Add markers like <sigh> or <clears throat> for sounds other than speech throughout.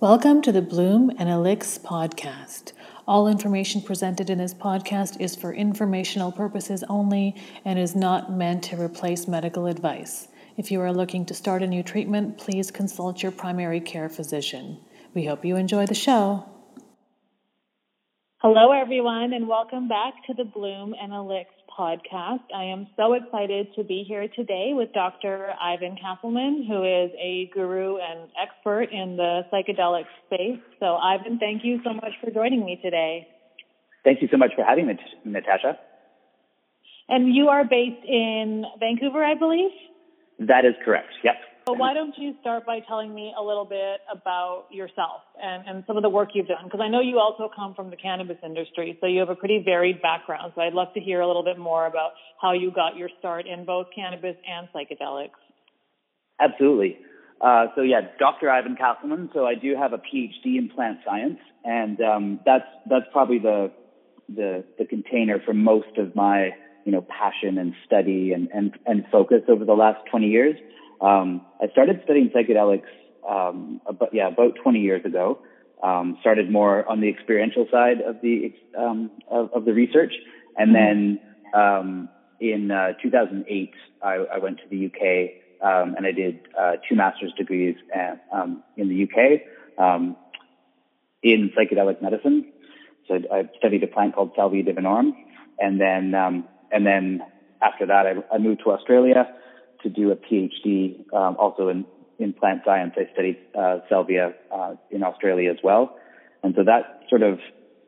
Welcome to the Bloom and Elix podcast. All information presented in this podcast is for informational purposes only and is not meant to replace medical advice. If you are looking to start a new treatment, please consult your primary care physician. We hope you enjoy the show. Hello, everyone, and welcome back to the Bloom and Elix podcast. I am so excited to be here today with Dr. Ivan Casselman, who is a guru and expert in the psychedelic space. So, Ivan, thank you so much for joining me today. Thank you so much for having me, Natasha. And you are based in Vancouver, I believe? That is correct. Yep. So why don't you start by telling me a little bit about yourself and, and some of the work you've done? Because I know you also come from the cannabis industry, so you have a pretty varied background. So I'd love to hear a little bit more about how you got your start in both cannabis and psychedelics. Absolutely. Uh, so yeah, Dr. Ivan Casselman. So I do have a PhD in plant science, and um, that's that's probably the the the container for most of my you know passion and study and and, and focus over the last 20 years. Um, I started studying psychedelics, um, about, yeah, about 20 years ago. Um, started more on the experiential side of the um, of, of, the research, and then um, in uh, 2008, I, I, went to the UK um, and I did uh, two master's degrees at, in the UK um, in psychedelic medicine. So I studied a plant called Salvia divinorum, and then um, and then after that, I, I moved to Australia to do a PhD, um, also in, in plant science. I studied uh, salvia uh, in Australia as well, and so that sort of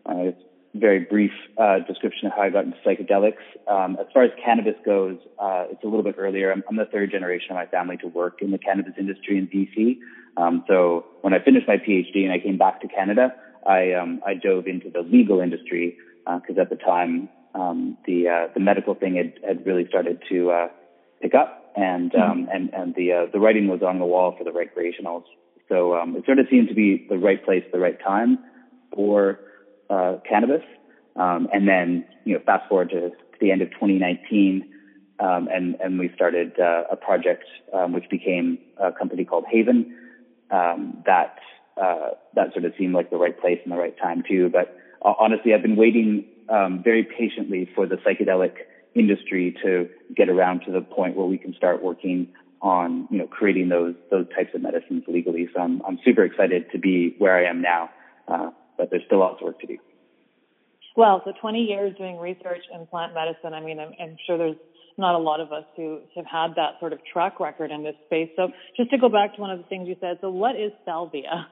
uh, very brief uh, description of how I got into psychedelics. Um, as far as cannabis goes, uh, it's a little bit earlier. I'm, I'm, the third generation of my family to work in the cannabis industry in BC. Um, so when I finished my PhD and I came back to Canada, I, um, I dove into the legal industry because uh, at the time um, the the medical thing had, had really started to pick up and mm-hmm. um, and and the uh, the writing was on the wall for the recreationals. So um, it sort of seemed to be the right place, the right time for uh, cannabis. Um, and then you know, fast forward to, to the end of 2019, um, and and we started uh, a project um, which became a company called Havn. Um, that uh, that sort of seemed like the right place and the right time too. But uh, honestly, I've been waiting very patiently for the psychedelic industry to get around to the point where we can start working on you know creating those those types of medicines legally. So I'm I'm super excited to be where I am now, uh, but there's still lots of work to do. Well, so 20 years doing research in plant medicine. I mean, I'm, I'm sure there's not a lot of us who have had that sort of track record in this space. So just to go back to one of the things you said, so what is salvia?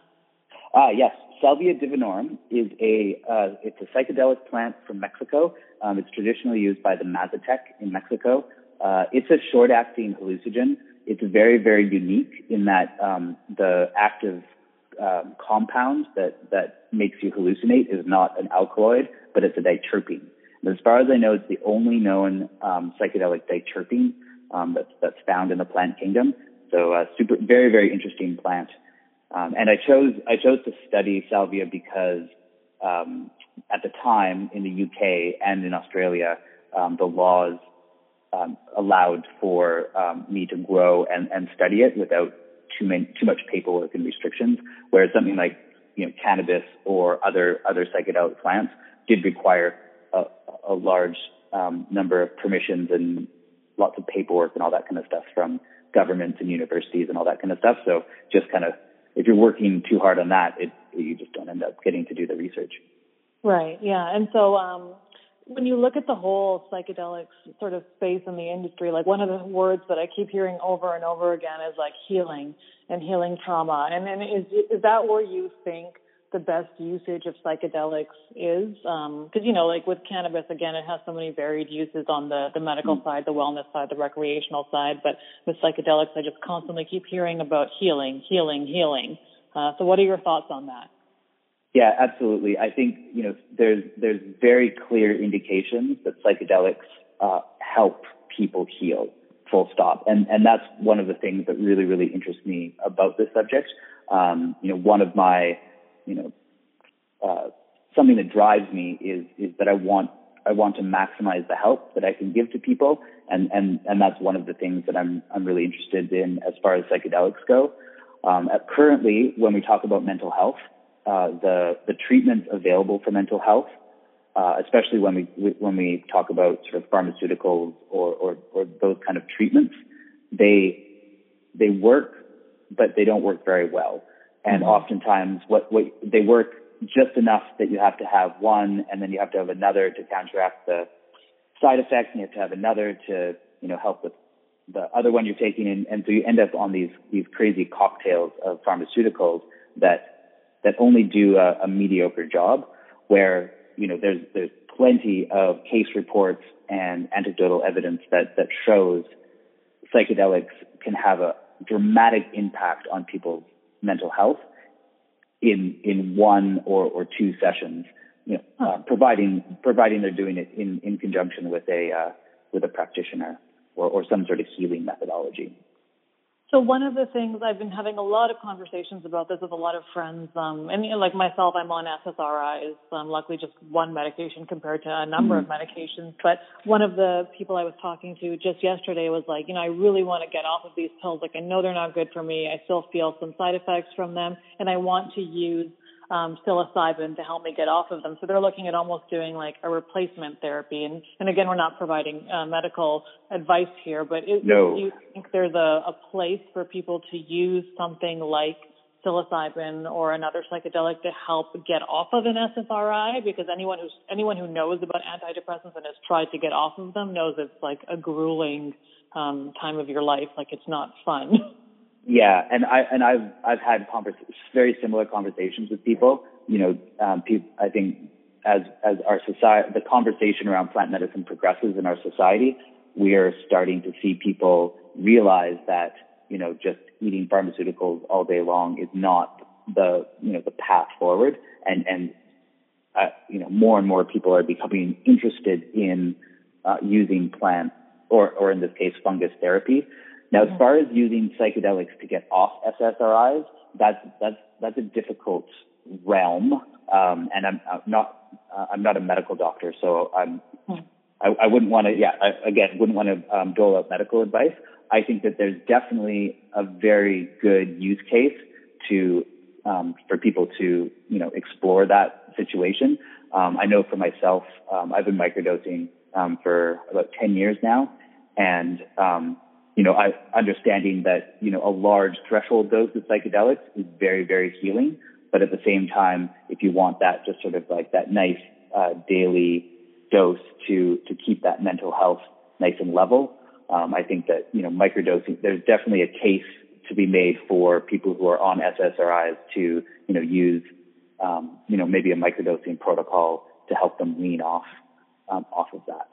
Uh, yes, Salvia divinorum is a uh, it's a psychedelic plant from Mexico. Um, it's traditionally used by the Mazatec in Mexico. Uh, it's a short-acting hallucinogen. It's very very unique in that um, the active um, compound that that makes you hallucinate is not an alkaloid, but it's a diterpene. And as far as I know, it's the only known um, psychedelic diterpene um, that's that's found in the plant kingdom. So, uh, super, very very interesting plant. Um, and I chose I chose to study salvia because um, at the time in the UK and in Australia, um, the laws um, allowed for um, me to grow and, and study it without too many, too much paperwork and restrictions. Whereas something like you know cannabis or other other psychedelic plants did require a, a large um, number of permissions and lots of paperwork and all that kind of stuff from governments and universities and all that kind of stuff. So just kind of if you're working too hard on that, it, you just don't end up getting to do the research. Right. Yeah. And so, um, when you look at the whole psychedelics sort of space in the industry, like one of the words that I keep hearing over and over again is like healing and healing trauma. And then is is that where you think the best usage of psychedelics is because um, you know like with cannabis again it has so many varied uses on the the medical mm-hmm. side the wellness side the recreational side but with psychedelics i just constantly keep hearing about healing healing healing. Uh, so what are your thoughts on that? Yeah absolutely. I think you know there's there's very clear indications that psychedelics uh, help people heal full stop. And and that's one of the things that really really interests me about this subject. Um, you know one of my you know, uh, something that drives me is is that I want I want to maximize the help that I can give to people, and and and that's one of the things that I'm I'm really interested in as far as psychedelics go. Um, currently, when we talk about mental health, uh, the the treatments available for mental health, uh, especially when we when we talk about sort of pharmaceuticals or, or, or those kind of treatments, they they work, but they don't work very well. And mm-hmm. oftentimes, what, what they work just enough that you have to have one, and then you have to have another to counteract the side effects, and you have to have another to you know help with the other one you're taking, and, and so you end up on these these crazy cocktails of pharmaceuticals that that only do a, a mediocre job. Where you know there's there's plenty of case reports and anecdotal evidence that that shows psychedelics can have a dramatic impact on people's mental health in in one or, or two sessions, you know, uh, providing providing they're doing it in, in conjunction with a uh, with a practitioner or, or some sort of healing methodology. So one of the things I've been having a lot of conversations about this with a lot of friends, um, and you know, like myself, I'm on SSRIs. Um, luckily, just one medication compared to a number mm-hmm. of medications. But one of the people I was talking to just yesterday was like, you know, I really want to get off of these pills. Like, I know they're not good for me. I still feel some side effects from them, and I want to use um, psilocybin to help me get off of them. So they're looking at almost doing like a replacement therapy. And, and again, we're not providing uh, medical advice here, but is, no. do you think there's a, a place for people to use something like psilocybin or another psychedelic to help get off of an SSRI because anyone who's anyone who knows about antidepressants and has tried to get off of them knows it's like a grueling um, time of your life. Like it's not fun. <laughs> Yeah, and I and I've I've had convers- very similar conversations with people. You know, um, people, I think as as our society, the conversation around plant medicine progresses in our society, we are starting to see people realize that you know just eating pharmaceuticals all day long is not the you know the path forward, and and uh, you know more and more people are becoming interested in uh, using plant or or in this case fungus therapy now, as far as using psychedelics to get off SSRIs, that's that's that's a difficult realm, um, and I'm, I'm not uh, I'm not a medical doctor, so I'm I, I wouldn't want to yeah I, again wouldn't want to um, dole out medical advice. I think that there's definitely a very good use case to um, for people to you know explore that situation. Um, I know for myself, um, I've been microdosing um, for about 10 years now, and um, you know, I, understanding that, you know, a large threshold dose of psychedelics is very, very healing. But at the same time, if you want that just sort of like that nice uh, daily dose to to keep that mental health nice and level, um, I think that you know microdosing. There's definitely a case to be made for people who are on SSRIs to you know use um, you know maybe a microdosing protocol to help them wean off um, off of that.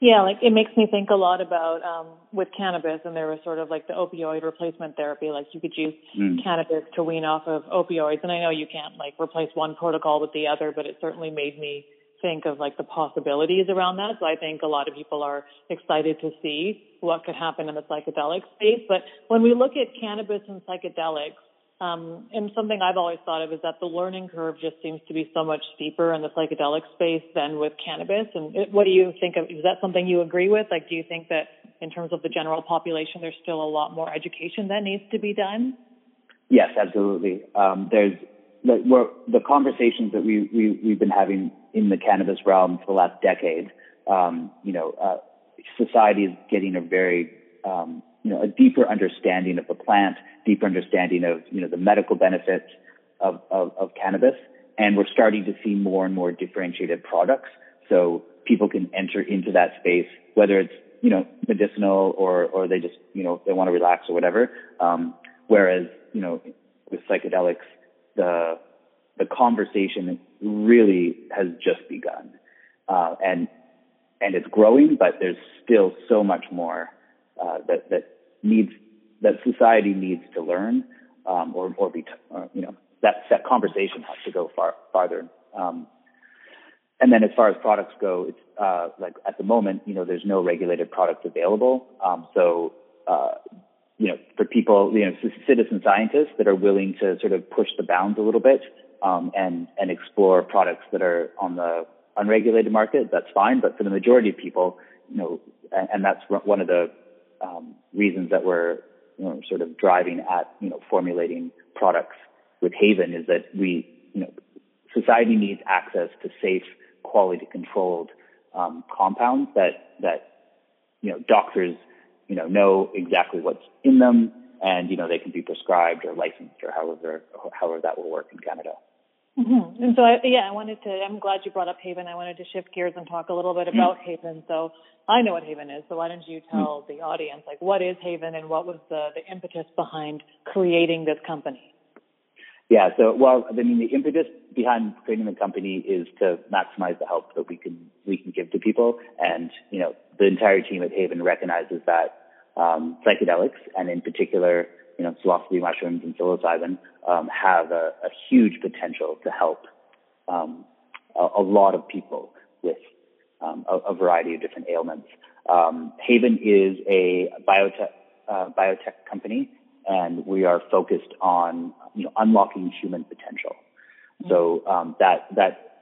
Yeah, like it makes me think a lot about um with cannabis and there was sort of like the opioid replacement therapy, like you could use mm. cannabis to wean off of opioids. And I know you can't like replace one protocol with the other, but it certainly made me think of like the possibilities around that. So I think a lot of people are excited to see what could happen in the psychedelic space. But when we look at cannabis and psychedelics, um, and something I've always thought of is that the learning curve just seems to be so much steeper in the psychedelic space than with cannabis. And it, what do you think of? Is that something you agree with? Like, do you think that in terms of the general population, there's still a lot more education that needs to be done? Yes, absolutely. Um, there's the, the conversations that we, we we've been having in the cannabis realm for the last decade. Um, you know, uh, society is getting a very um, you know, a deeper understanding of the plant, deeper understanding of, you know, the medical benefits of, of, of cannabis. And we're starting to see more and more differentiated products. So people can enter into that space, whether it's, you know, medicinal or, or they just, you know, they want to relax or whatever. Um, whereas, you know, with psychedelics, the, the conversation really has just begun. Uh, and, and it's growing, but there's still so much more, uh, that, that needs that society needs to learn, um, or or be or, you know that that conversation has to go far farther. Um, and then as far as products go, it's uh, like at the moment, you know, there's no regulated products available. Um, so, uh, you know, for people, you know, citizen scientists that are willing to sort of push the bounds a little bit um, and and explore products that are on the unregulated market, that's fine. But for the majority of people, you know, and, and that's one of the um, reasons that we're you know, sort of driving at you know formulating products with Havn is that we you know society needs access to safe, quality controlled um, compounds that that you know doctors you know know exactly what's in them and you know they can be prescribed or licensed or however however that will work in Canada. Mm-hmm. And so, I, yeah, I wanted to. I'm glad you brought up Havn. I wanted to shift gears and talk a little bit about mm-hmm. Havn. So I know what Havn is. So why don't you tell mm-hmm. the audience, like, what is Havn and what was the the impetus behind creating this company? Yeah. So, well, I mean, the impetus behind creating the company is to maximize the help that we can we can give to people, and you know, the entire team at Havn recognizes that um, psychedelics, and in particular, you know, psilocybin mushrooms and psilocybin, um, have a, a, huge potential to help um, a, a, lot of people with um, a, a, variety of different ailments. Um, Havn is a biotech uh, biotech company, and we are focused on you know unlocking human potential. Mm-hmm. So um, that that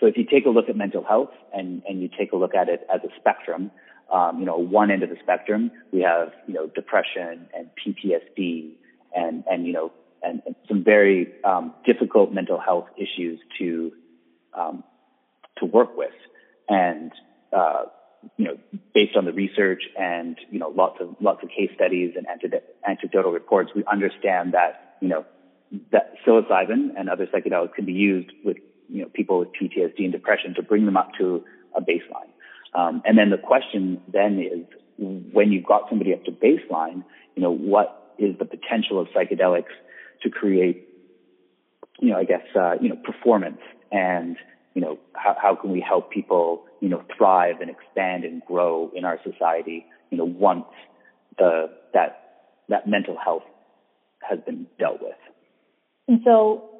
so if you take a look at mental health and and you take a look at it as a spectrum, um, you know, one end of the spectrum, we have, you know, depression and PTSD and, and, you know, and, and some very, um, difficult mental health issues to, um, to work with. And, uh, you know, based on the research and, you know, lots of, lots of case studies and anecdotal reports, we understand that, you know, that psilocybin and other psychedelics can be used with, you know, people with PTSD and depression to bring them up to a baseline. Um, and then the question then is, when you've got somebody up to baseline, you know, what is the potential of psychedelics to create, you know, I guess, uh, you know, performance and, you know, how, how can we help people, you know, thrive and expand and grow in our society, you know, once the, that, that mental health has been dealt with. And so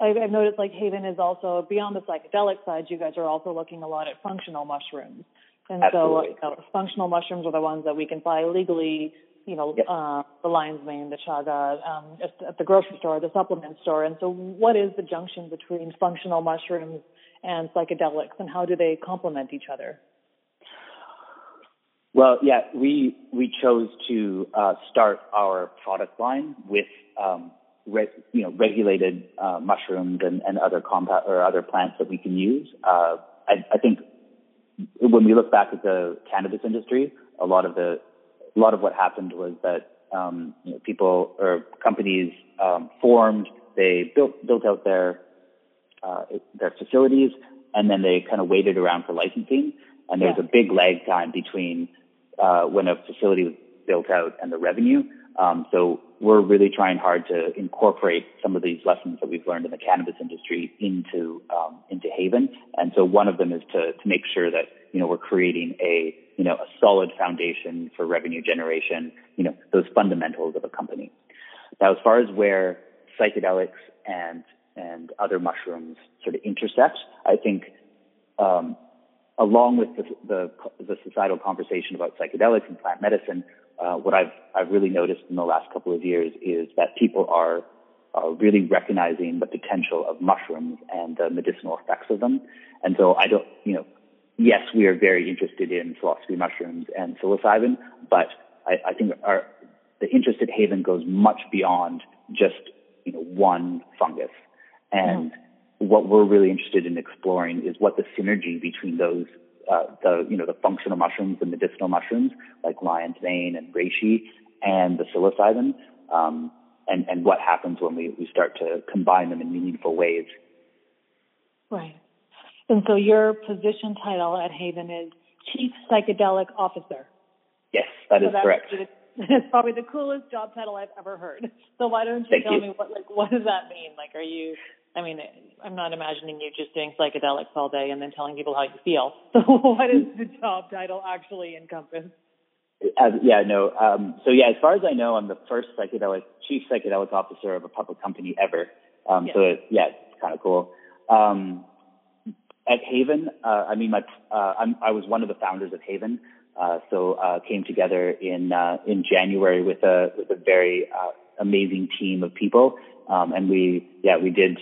I've noticed like Havn is also beyond the psychedelic side. You guys are also looking a lot at functional mushrooms. And Absolutely. so, uh, functional mushrooms are the ones that we can buy legally. You know, yep. uh, the lion's mane, the chaga, um, at the grocery store, the supplement store. And so, what is the junction between functional mushrooms and psychedelics, and how do they complement each other? Well, yeah, we we chose to uh, start our product line with um, re- you know regulated uh, mushrooms and, and other compound or other plants that we can use. Uh, I, I think when we look back at the cannabis industry, a lot of the a lot of what happened was that um, you know, people or companies um, formed, they built built out their uh, their facilities, and then they kind of waited around for licensing. And there's yeah. a big lag time between uh, when a facility was built out and the revenue. Um, so we're really trying hard to incorporate some of these lessons that we've learned in the cannabis industry into um, into Havn. And so one of them is to to make sure that you know we're creating a you know a solid foundation for revenue generation. You know those fundamentals of a company. Now, as far as where psychedelics and and other mushrooms sort of intersect, I think um, along with the, the, the societal conversation about psychedelics and plant medicine, uh, what I've I've really noticed in the last couple of years is that people are are really recognizing the potential of mushrooms and the medicinal effects of them. And so I don't, you know, yes, we are very interested in Psilocybe mushrooms and psilocybin, but I, I think our the interest at Havn goes much beyond just you know one fungus. And mm. what we're really interested in exploring is what the synergy between those uh, the you know the functional mushrooms, the medicinal mushrooms like lion's mane and reishi, and the psilocybin, um, and and what happens when we, we start to combine them in meaningful ways. Right. And so your position title at Havn is Chief Psychedelic Officer. Yes, that so is correct. It's <laughs> probably the coolest job title I've ever heard. So why don't you Thank tell you. me what like what does that mean? Like, are you I mean, I'm not imagining you just doing psychedelics all day and then telling people how you feel. So <laughs> what is the job title actually encompass? As, yeah, no. Um, so yeah, as far as I know, I'm the first psychedelic chief psychedelic officer of a public company ever. Um, yes. So it, yeah, it's kind of cool. Um, at Havn, uh, I mean, my uh, i was one of the founders of Havn. Uh, so uh, came together in uh, in January with a with a very uh, amazing team of people, um, and we yeah we did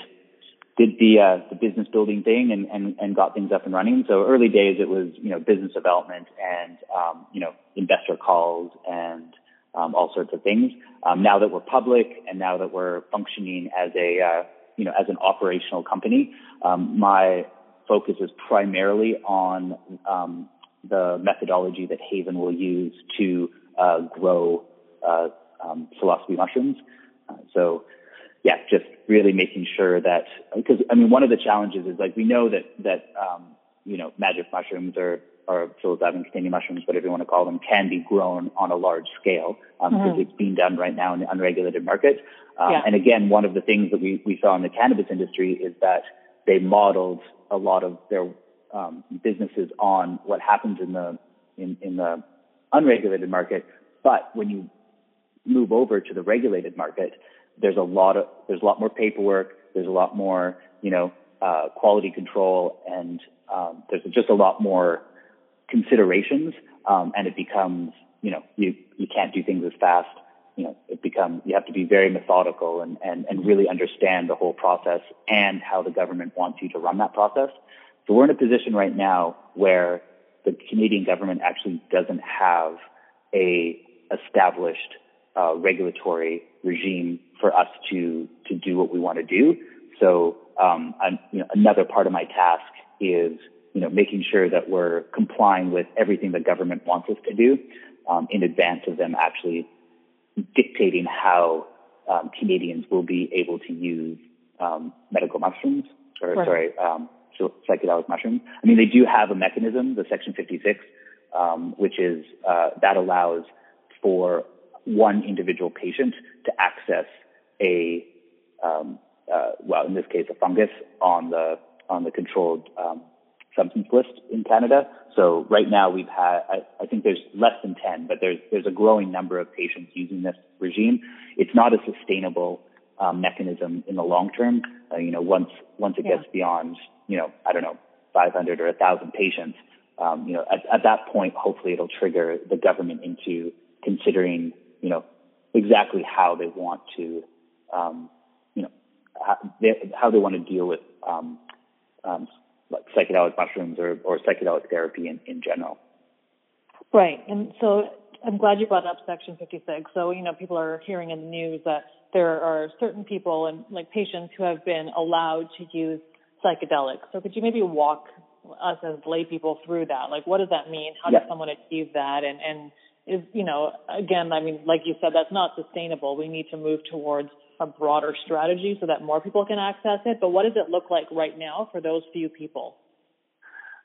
did the uh, the business building thing and, and and got things up and running. So early days it was you know business development and um, you know investor calls and um, all sorts of things. Um, now that we're public and now that we're functioning as a, uh, you know, as an operational company, um, my focus is primarily on um, the methodology that Havn will use to uh, grow uh, um, psilocybin mushrooms. Uh, so, yeah, just really making sure that because I mean one of the challenges is like we know that that um, you know magic mushrooms or or psilocybin containing mushrooms, whatever you want to call them, can be grown on a large scale um, mm-hmm. because it's being done right now in the unregulated market. Um, yeah. And again, one of the things that we, we saw in the cannabis industry is that they modeled a lot of their um, businesses on what happens in the in, in the unregulated market. But when you move over to the regulated market, there's a lot of there's a lot more paperwork. There's a lot more you know uh, quality control, and um, there's just a lot more considerations, um, and it becomes you know you you can't do things as fast. You know, it becomes you have to be very methodical and and and really understand the whole process and how the government wants you to run that process. So we're in a position right now where the Canadian government actually doesn't have a established uh, regulatory regime for us to to do what we want to do. So um, you know, another part of my task is you know making sure that we're complying with everything the government wants us to do um, in advance of them actually dictating how um, Canadians will be able to use um, medical mushrooms or right. sorry um, psychedelic mushrooms. I mean, they do have a mechanism, the Section 56, um, which is uh, that allows for one individual patient to access a um, uh, well, in this case, a fungus on the on the controlled um, substance list in Canada. So right now we've had, I, I, think there's less than 10, but there's there's a growing number of patients using this regime. It's not a sustainable um, mechanism in the long term. Uh, you know, once once it yeah. gets beyond, you know, I don't know, 500 or 1,000 patients, um, you know, at, at that point, hopefully it'll trigger the government into considering, you know, exactly how they want to, um, you know, how they, how they want to deal with um, um, like psychedelic mushrooms or, or psychedelic therapy in, in general. Right, and so I'm glad you brought up Section 56. So you know, people are hearing in the news that there are certain people and like patients who have been allowed to use psychedelics. So could you maybe walk us as lay people through that? Like, what does that mean? How yeah. does someone achieve that? And and is you know, again, I mean, like you said, that's not sustainable. We need to move towards a broader strategy so that more people can access it. But what does it look like right now for those few people?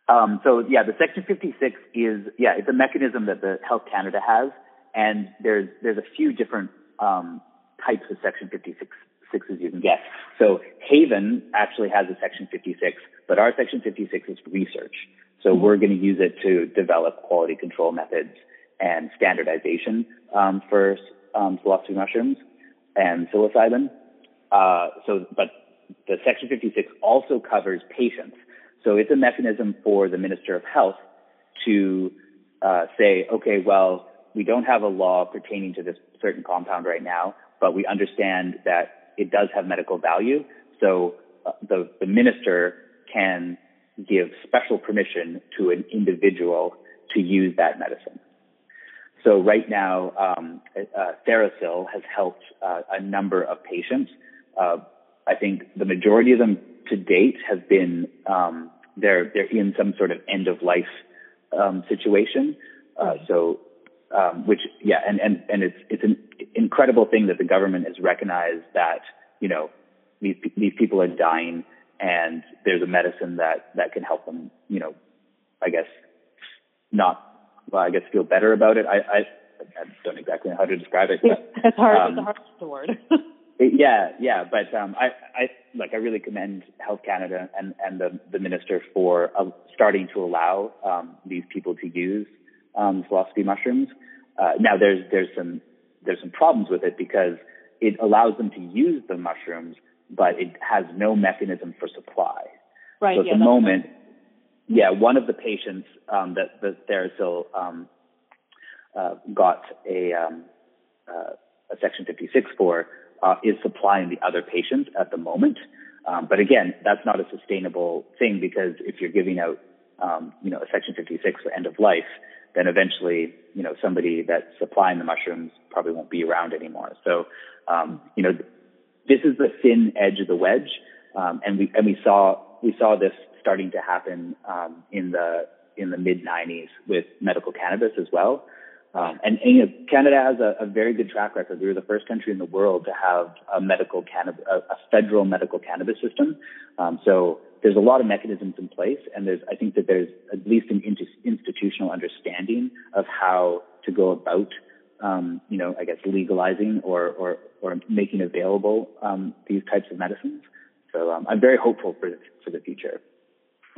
Um, so yeah, the Section 56 is yeah, it's a mechanism that the Health Canada has, and there's there's a few different um, types of Section 56 sixes you can get. So Havn actually has a Section 56, but our Section 56 is research. So mm-hmm. we're going to use it to develop quality control methods and standardization um, for um, psilocybin mushrooms and psilocybin. Uh, so, but the Section 56 also covers patients. So it's a mechanism for the Minister of Health to uh, say, okay, well, we don't have a law pertaining to this certain compound right now, but we understand that it does have medical value. So uh, the, the minister can give special permission to an individual to use that medicine. So right now, um, uh, TheraPsil has helped uh, a number of patients. Uh, I think the majority of them to date have been um, they're they're in some sort of end of life um, situation. Uh, so, um, which yeah, and and and it's it's an incredible thing that the government has recognized that you know these these people are dying and there's a medicine that that can help them. You know, I guess not well, I guess feel better about it. I, I, I don't exactly know how to describe it. But, <laughs> it's hard. Um, it's hard word. <laughs> it, yeah, yeah, but um, I, I like I really commend Health Canada and and the the minister for uh, starting to allow um, these people to use um, psilocybin mushrooms. Uh, now there's there's some there's some problems with it because it allows them to use the mushrooms, but it has no mechanism for supply. Right. So at yeah, the moment, yeah, one of the patients um, that the TheraPsil um, uh, got a, um, uh, a Section 56 for uh, is supplying the other patients at the moment. Um, but again, that's not a sustainable thing because if you're giving out, um, you know, a Section 56 for end of life, then eventually, you know, somebody that's supplying the mushrooms probably won't be around anymore. So, um, you know, this is the thin edge of the wedge, and we and we saw we saw this starting to happen um, in the in the mid 90s with medical cannabis as well. Um, and, and, you know, Canada has a, a, very good track record. We were the first country in the world to have a medical cannabis, a, a federal medical cannabis system. Um, so there's a lot of mechanisms in place, and there's I think that there's at least an institutional understanding of how to go about, um, you know, I guess legalizing or or, or making available um, these types of medicines. So um, I'm very hopeful for for the future.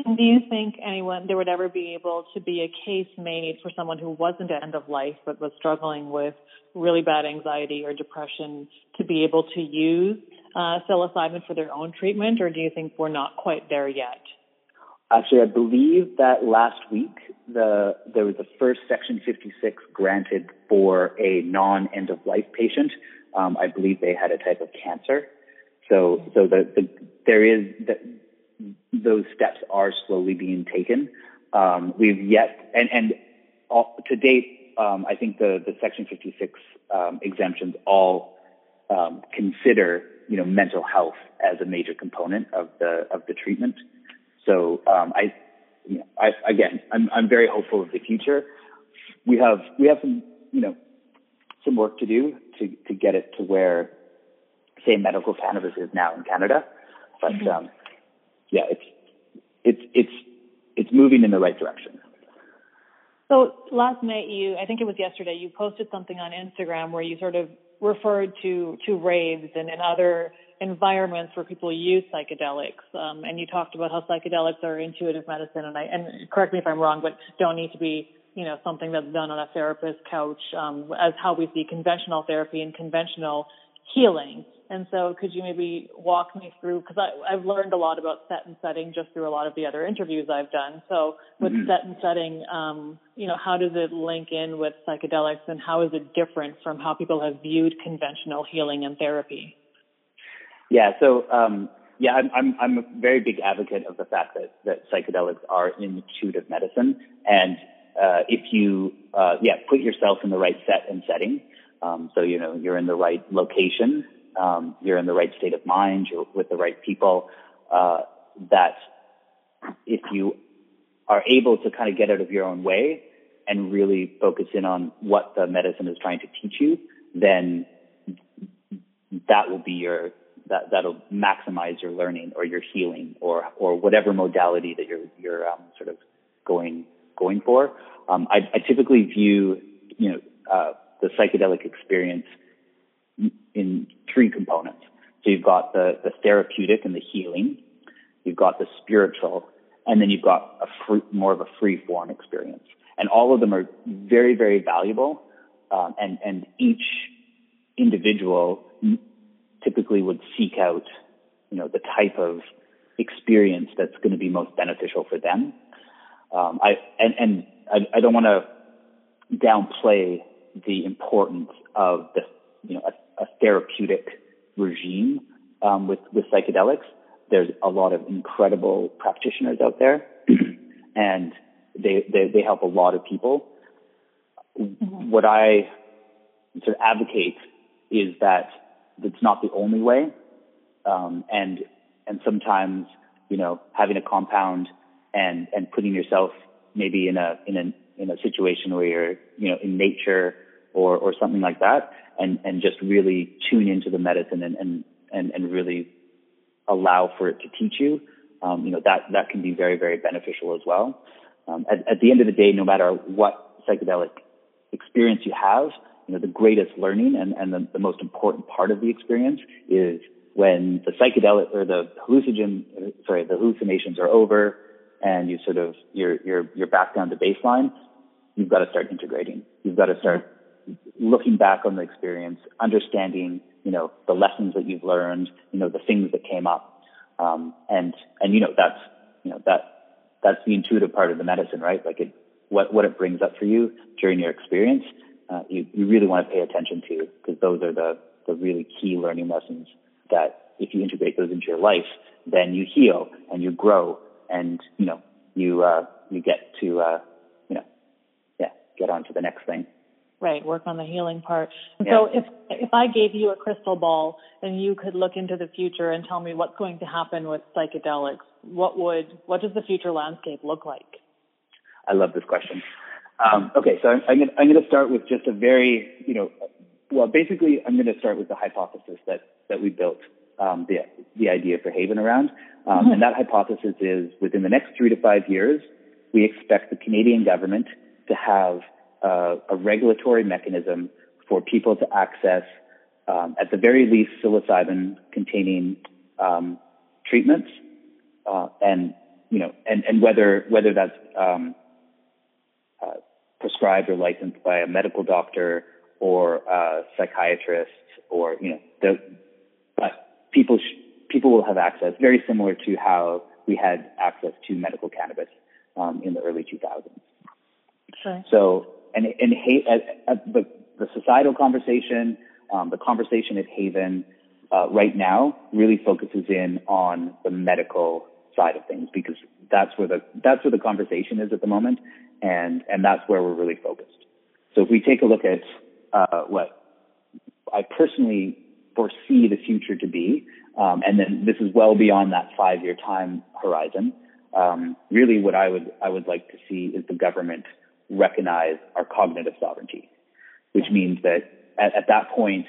Do you think anyone there would ever be able to be a case made for someone who wasn't at end of life but was struggling with really bad anxiety or depression to be able to use uh, psilocybin for their own treatment, or do you think we're not quite there yet? Actually, I believe that last week the there was the first Section 56 granted for a non end of life patient. Um, I believe they had a type of cancer. So, so the, the there is those steps are slowly being taken. Um, we've yet, and, and all, to date, um, I think the, the Section 56 um, exemptions all um, consider, you know, mental health as a major component of the of the treatment. So um, I, you know, I, again, I'm, I'm very hopeful of the future. We have we have some, you know, some work to do to to get it to where, say, medical cannabis is now in Canada, but mm-hmm. um, yeah, it's it's it's it's moving in the right direction. So last night, you I think it was yesterday, you posted something on Instagram where you sort of referred to to raves and, and other environments where people use psychedelics, um, and you talked about how psychedelics are intuitive medicine, and I and correct me if I'm wrong, but don't need to be you know something that's done on a therapist's couch um, as how we see conventional therapy and conventional healing. And so could you maybe walk me through, because I've learned a lot about set and setting just through a lot of the other interviews I've done. So with mm-hmm. set and setting, um, you know, how does it link in with psychedelics and how is it different from how people have viewed conventional healing and therapy? Yeah, so um, yeah, I'm, I'm, I'm a very big advocate of the fact that, that psychedelics are intuitive medicine. And uh, if you, uh, yeah, put yourself in the right set and setting, um, so, you know, you're in the right location, um, you're in the right state of mind, you're with the right people, uh, that if you are able to kind of get out of your own way and really focus in on what the medicine is trying to teach you, then that will be your that that'll maximize your learning or your healing or or whatever modality that you're you're um, sort of going going for. Um, I, I typically view you know uh, the psychedelic experience in three components. So you've got the, the therapeutic and the healing, you've got the spiritual, and then you've got a free, more of a free form experience. And all of them are very, very valuable. Um, and, and each individual typically would seek out, you know, the type of experience that's going to be most beneficial for them. Um, I, and, and I, I don't want to downplay the importance of the, you know, a, a therapeutic regime um, with with psychedelics. There's a lot of incredible practitioners out there, <clears throat> and they, they they help a lot of people. Mm-hmm. What I sort of advocate is that it's not the only way, um, and and sometimes you know having a compound and and putting yourself maybe in a in a in a situation where you're, you know, in nature or, or something like that and, and just really tune into the medicine and, and, and, and really allow for it to teach you. Um, you know, that, that can be very, very beneficial as well. Um, at, at the end of the day, no matter what psychedelic experience you have, you know, the greatest learning and, and the, the most important part of the experience is when the psychedelic or the hallucinogen, sorry, the hallucinations are over and you sort of, you're, you're, you're back down to baseline you've got to start integrating. You've got to start looking back on the experience, understanding, you know, the lessons that you've learned, you know, the things that came up. Um, and, and, you know, that's, you know, that, that's the intuitive part of the medicine, right? Like it, what, what it brings up for you during your experience, uh, you, you really want to pay attention to because those are the, the really key learning lessons that if you integrate those into your life, then you heal and you grow and, you know, you, uh, you get to, uh, you know, yeah, get on to the next thing. Right, work on the healing part. Yeah. So if if I gave you a crystal ball and you could look into the future and tell me what's going to happen with psychedelics, what would what does the future landscape look like? I love this question. Um, okay, so I'm, I'm going I'm to start with just a very, you know, well, basically, I'm going to start with the hypothesis that that we built um, the the idea for Havn around, um, mm-hmm. and that hypothesis is within the next three to five years, we expect the Canadian government to have uh, a regulatory mechanism for people to access, um, at the very least, psilocybin-containing um, treatments, uh, and you know, and and whether whether that's um, uh, prescribed or licensed by a medical doctor or a psychiatrist or you know, the, but people sh- people will have access very similar to how we had access to medical cannabis um, in the early 2000s. Okay. So and and at, at the the societal conversation, um, the conversation at Havn uh, right now really focuses in on the medical side of things because that's where the that's where the conversation is at the moment, and and that's where we're really focused. So if we take a look at uh, what I personally foresee the future to be, um, and then this is well beyond that five-year time horizon. Um, really, what I would I would like to see is the government recognize our cognitive sovereignty, which means that at, at that point,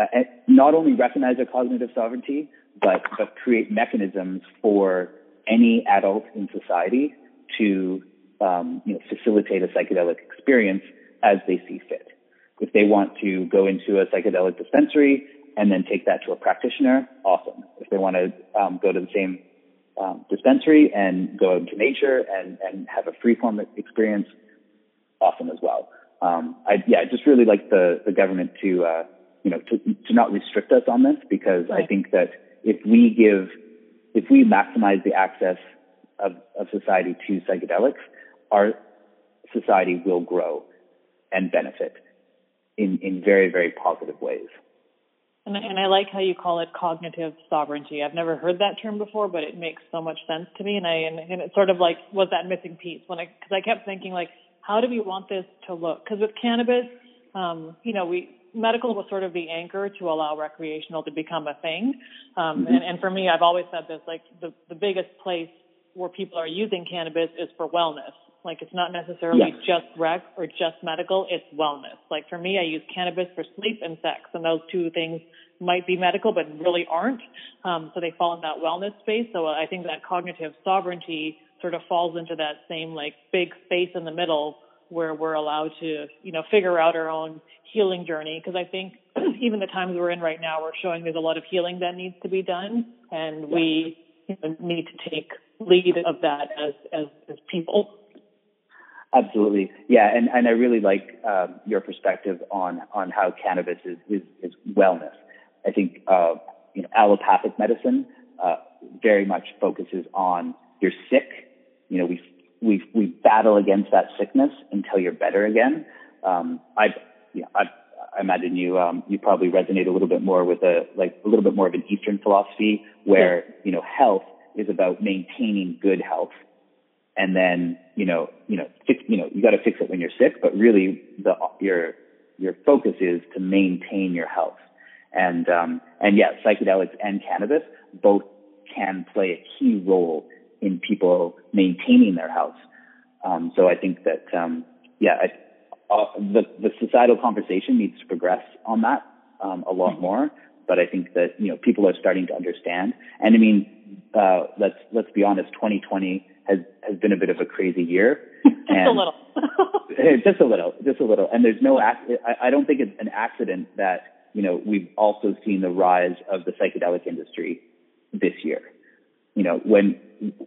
uh, not only recognize our cognitive sovereignty, but, but create mechanisms for any adult in society to um, you know, facilitate a psychedelic experience as they see fit. If they want to go into a psychedelic dispensary and then take that to a practitioner, awesome. If they want to um, go to the same um, dispensary and go into nature and, and have a free-form experience, awesome as well. Um, I, yeah, I just really like the, the government to, uh, you know, to, to not restrict us on this because right. I think that if we give, if we maximize the access of, of society to psychedelics, our society will grow and benefit in, in very, very positive ways. And, and I like how you call it cognitive sovereignty. I've never heard that term before, but it makes so much sense to me. And I and, and it sort of like was that missing piece when I because I kept thinking like how do we want this to look? Because with cannabis, um, you know, we medical was sort of the anchor to allow recreational to become a thing. Um, mm-hmm. and, and for me, I've always said this: like the the biggest place where people are using cannabis is for wellness. Like it's not necessarily just rec or just medical, it's wellness. Like for me, I use cannabis for sleep and sex, and those two things might be medical, but really aren't. Um, so they fall in that wellness space. So I think that cognitive sovereignty sort of falls into that same like big space in the middle where we're allowed to, you know, figure out our own healing journey. Because I think <clears throat> even the times we're in right now, we're showing there's a lot of healing that needs to be done, and we you know, need to take lead of that as as, as people. Absolutely, yeah, and and I really like uh, your perspective on on how cannabis is is, is wellness. I think uh, you know allopathic medicine uh, very much focuses on you're sick, you know, we we we battle against that sickness until you're better again. Um, I, you know, I, I imagine you um, you probably resonate a little bit more with a like a little bit more of an Eastern philosophy where yeah. you know health is about maintaining good health, and then you know you know fix, you know you got to fix it when you're sick, but really the your your focus is to maintain your health, and um, and yeah, psychedelics and cannabis both can play a key role in people maintaining their health. Um, so I think that, um, yeah, I, uh, the, the societal conversation needs to progress on that um, a lot mm-hmm. more. But I think that you know people are starting to understand. And I mean, uh, let's let's be honest. 2020 has has been a bit of a crazy year. <laughs> just a little. <laughs> just a little. Just a little. And there's no. I, I don't think it's an accident that you know we've also seen the rise of the psychedelic industry this year you know, when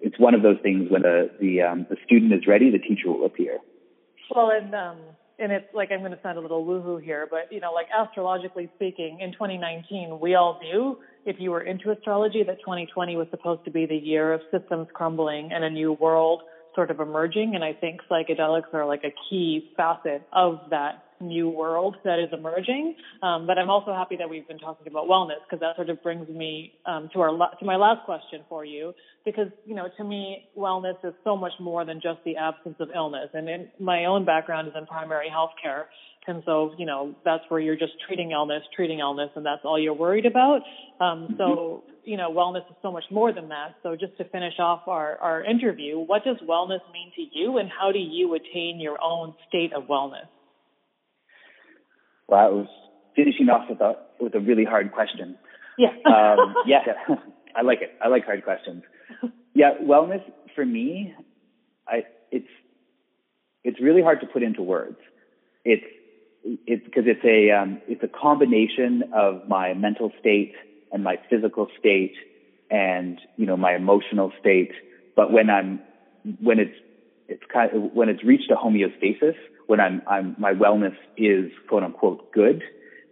it's one of those things when the the um, the student is ready, the teacher will appear. Well, and um, and it's like I'm going to sound a little woohoo here, but you know, like astrologically speaking, in 2019, we all knew if you were into astrology that 2020 was supposed to be the year of systems crumbling and a new world sort of emerging. And I think psychedelics are like a key facet of that new world that is emerging. Um, but I'm also happy that we've been talking about wellness because that sort of brings me um, to our to my last question for you. Because you know, to me, wellness is so much more than just the absence of illness. And in my own background is in primary health care. And so, you know, that's where you're just treating illness, treating illness, and that's all you're worried about. Um, so, mm-hmm. you know, wellness is so much more than that. So just to finish off our, our interview, what does wellness mean to you and how do you attain your own state of wellness? Well, I was finishing off with a, with a really hard question. Yeah. <laughs> um, yeah, I like it. I like hard questions. Yeah, wellness for me, I, it's, it's really hard to put into words. It's it's because it's a um, it's a combination of my mental state and my physical state and you know my emotional state. But when I'm when it's it's kind of, when it's reached a homeostasis, when I'm I'm my wellness is quote unquote good,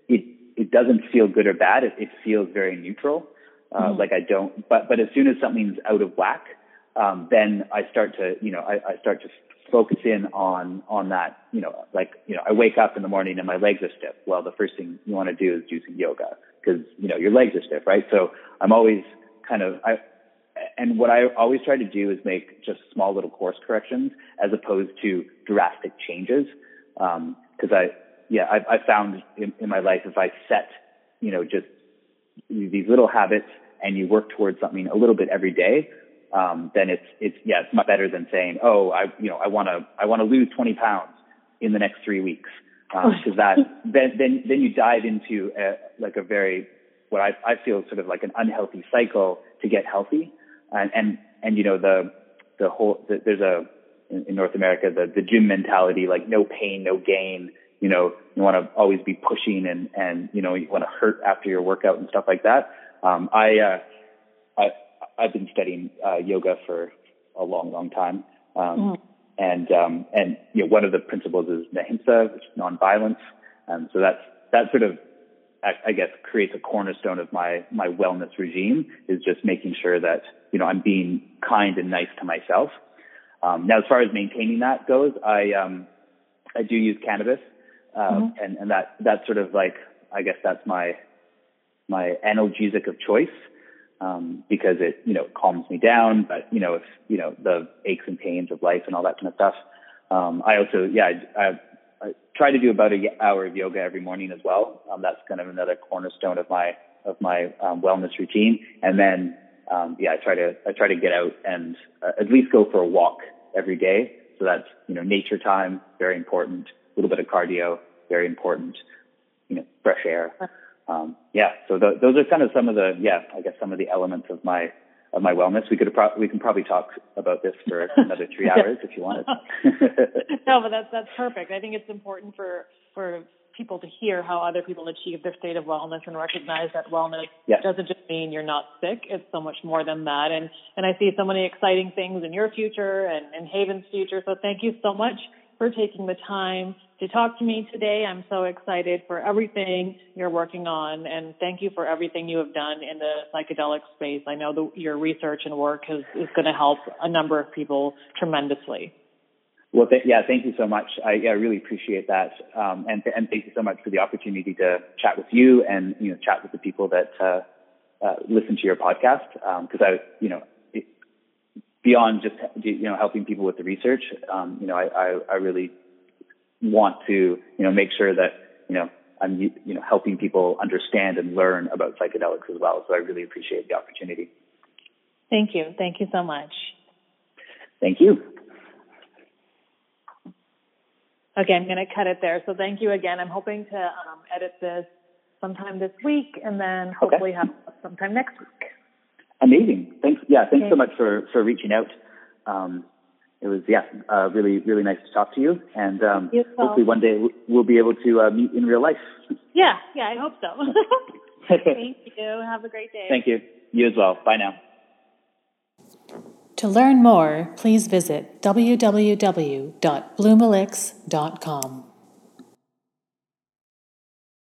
it it doesn't feel good or bad. It, it feels very neutral. Uh, mm-hmm. Like I don't, but but as soon as something's out of whack, um, then I start to you know I, I start to focus in on on that. You know, like you know, I wake up in the morning and my legs are stiff. Well, the first thing you want to do is do some yoga because you know your legs are stiff, right? So I'm always kind of I. And what I always try to do is make just small little course corrections as opposed to drastic changes. Because um, I, yeah, I, I found in, in my life if I set, you know, just these little habits and you work towards something a little bit every day, um, then it's it's yeah, it's much better than saying, oh, I you know I want to I want to lose 20 pounds in the next three weeks. Because um, that then then then you dive into a, like a very what I I feel sort of like an unhealthy cycle to get healthy and and and you know the the whole the, there's a in, in North America the the gym mentality like no pain no gain you know you want to always be pushing and and you know you want to hurt after your workout and stuff like that um, I uh, I I've been studying uh, yoga for a long, long time. Um, mm. And, um, and, you know, one of the principles is ahimsa, which is nonviolence. Um, so that's, that sort of, I, I guess, creates a cornerstone of my, my wellness regime is just making sure that, you know, I'm being kind and nice to myself. Um, now, as far as maintaining that goes, I, um, I do use cannabis. Uh, mm-hmm. and, and that, that's sort of like, I guess that's my, my analgesic of choice um, because it, you know, calms me down. But, you know, if, you know, the aches and pains of life and all that kind of stuff. Um, I also, yeah, I, I, I try to do about an hour of yoga every morning as well. Um, that's kind of another cornerstone of my, of my um, wellness routine. And then, um, yeah, I try to, I try to get out and uh, at least go for a walk every day. So that's, you know, nature time, very important. A little bit of cardio, very important. You know, fresh air um, yeah, so the, those are kind of some of the yeah, I guess some of the elements of my of my wellness. We could pro- we can probably talk about this for <laughs> another three hours if you wanted. <laughs> no, but that's <laughs> that's perfect. I think it's important for for people to hear how other people achieve their state of wellness and recognize that wellness yes. doesn't just mean you're not sick. It's so much more than that. And and I see so many exciting things in your future and in Havn's future. So thank you so much for taking the time to talk to me today. I'm so excited for everything you're working on, and thank you for everything you have done in the psychedelic space. I know that your research and work is, is going to help a number of people tremendously. Well, th- yeah, thank you so much. I, yeah, really appreciate that, um, and and thank you so much for the opportunity to chat with you and you know chat with the people that uh, uh, listen to your podcast because um, I you know beyond just you know helping people with the research, um, you know, I, I, I really want to you know make sure that you know I'm you know helping people understand and learn about psychedelics as well. So I really appreciate the opportunity. Thank you. Thank you so much. Thank you. Okay, I'm going to cut it there. So thank you again. I'm hoping to um, edit this sometime this week and then hopefully okay. have sometime next week. Amazing. Thanks. Yeah, thanks okay. so much for, for reaching out. Um, it was, yeah, uh, really, really nice to talk to you. And um, you hopefully one day we'll be able to uh, meet in real life. <laughs> Yeah, yeah, I hope so. <laughs> Thank you. Have a great day. Thank you. You as well. Bye now. To learn more, please visit www.bloomelix.com.